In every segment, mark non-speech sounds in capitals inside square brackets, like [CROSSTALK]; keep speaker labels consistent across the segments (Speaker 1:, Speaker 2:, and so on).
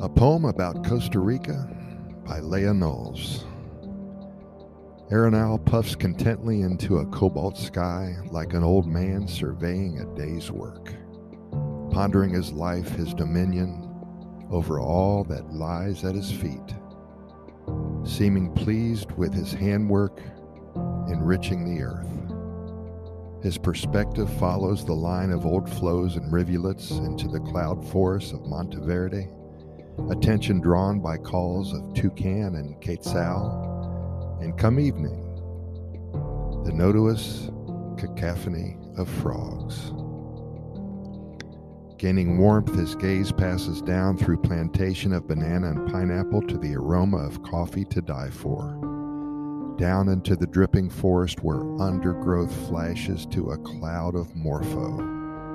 Speaker 1: A poem about Costa Rica by Leah Knowles. Arenal puffs contently into a cobalt sky like an old man surveying a day's work, pondering his life, his dominion over all that lies at his feet, seeming pleased with his handwork, enriching the earth. His perspective follows the line of old flows and rivulets into the cloud forests of Monteverde, attention drawn by calls of toucan and quetzal and come evening, the notuous cacophony of frogs. Gaining warmth, his gaze passes down through plantation of banana and pineapple to the aroma of coffee to die for. Down into the dripping forest where undergrowth flashes to a cloud of morpho,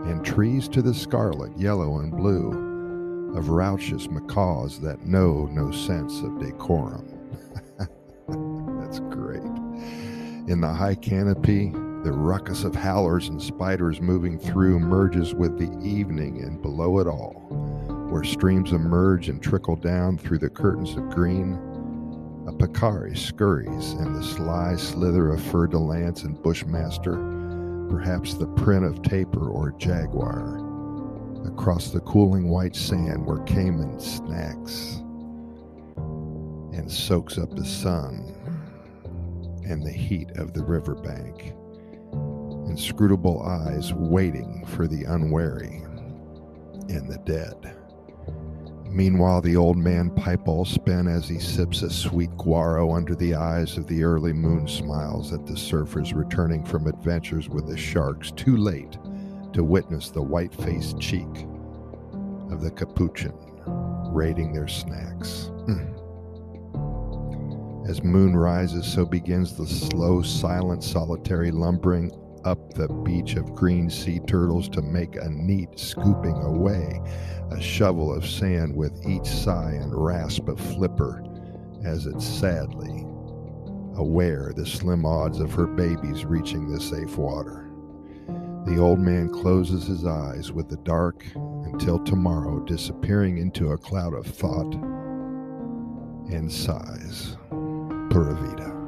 Speaker 1: and trees to the scarlet, yellow, and blue of raucous macaws that know no sense of decorum. [LAUGHS] That's great. In the high canopy, the ruckus of howlers and spiders moving through merges with the evening, and below it all, where streams emerge and trickle down through the curtains of green, a peccary scurries, and the sly slither of fer de lance and bushmaster, perhaps the print of tapir or jaguar, across the cooling white sand where caiman snacks and soaks up the sun and the heat of the riverbank. Inscrutable eyes waiting for the unwary and the dead. Meanwhile, the old man pipe all spin as he sips a sweet guaro under the eyes of the early moon smiles at the surfers returning from adventures with the sharks too late to witness the white faced cheek of the capuchin raiding their snacks. Mm. As moon rises, so begins the slow, silent, solitary lumbering up the beach of green sea turtles to make a neat scooping away, a shovel of sand with each sigh and rasp of flipper as it sadly aware the slim odds of her babies reaching the safe water. The old man closes his eyes with the dark until tomorrow, disappearing into a cloud of thought and sighs. Pura Vida.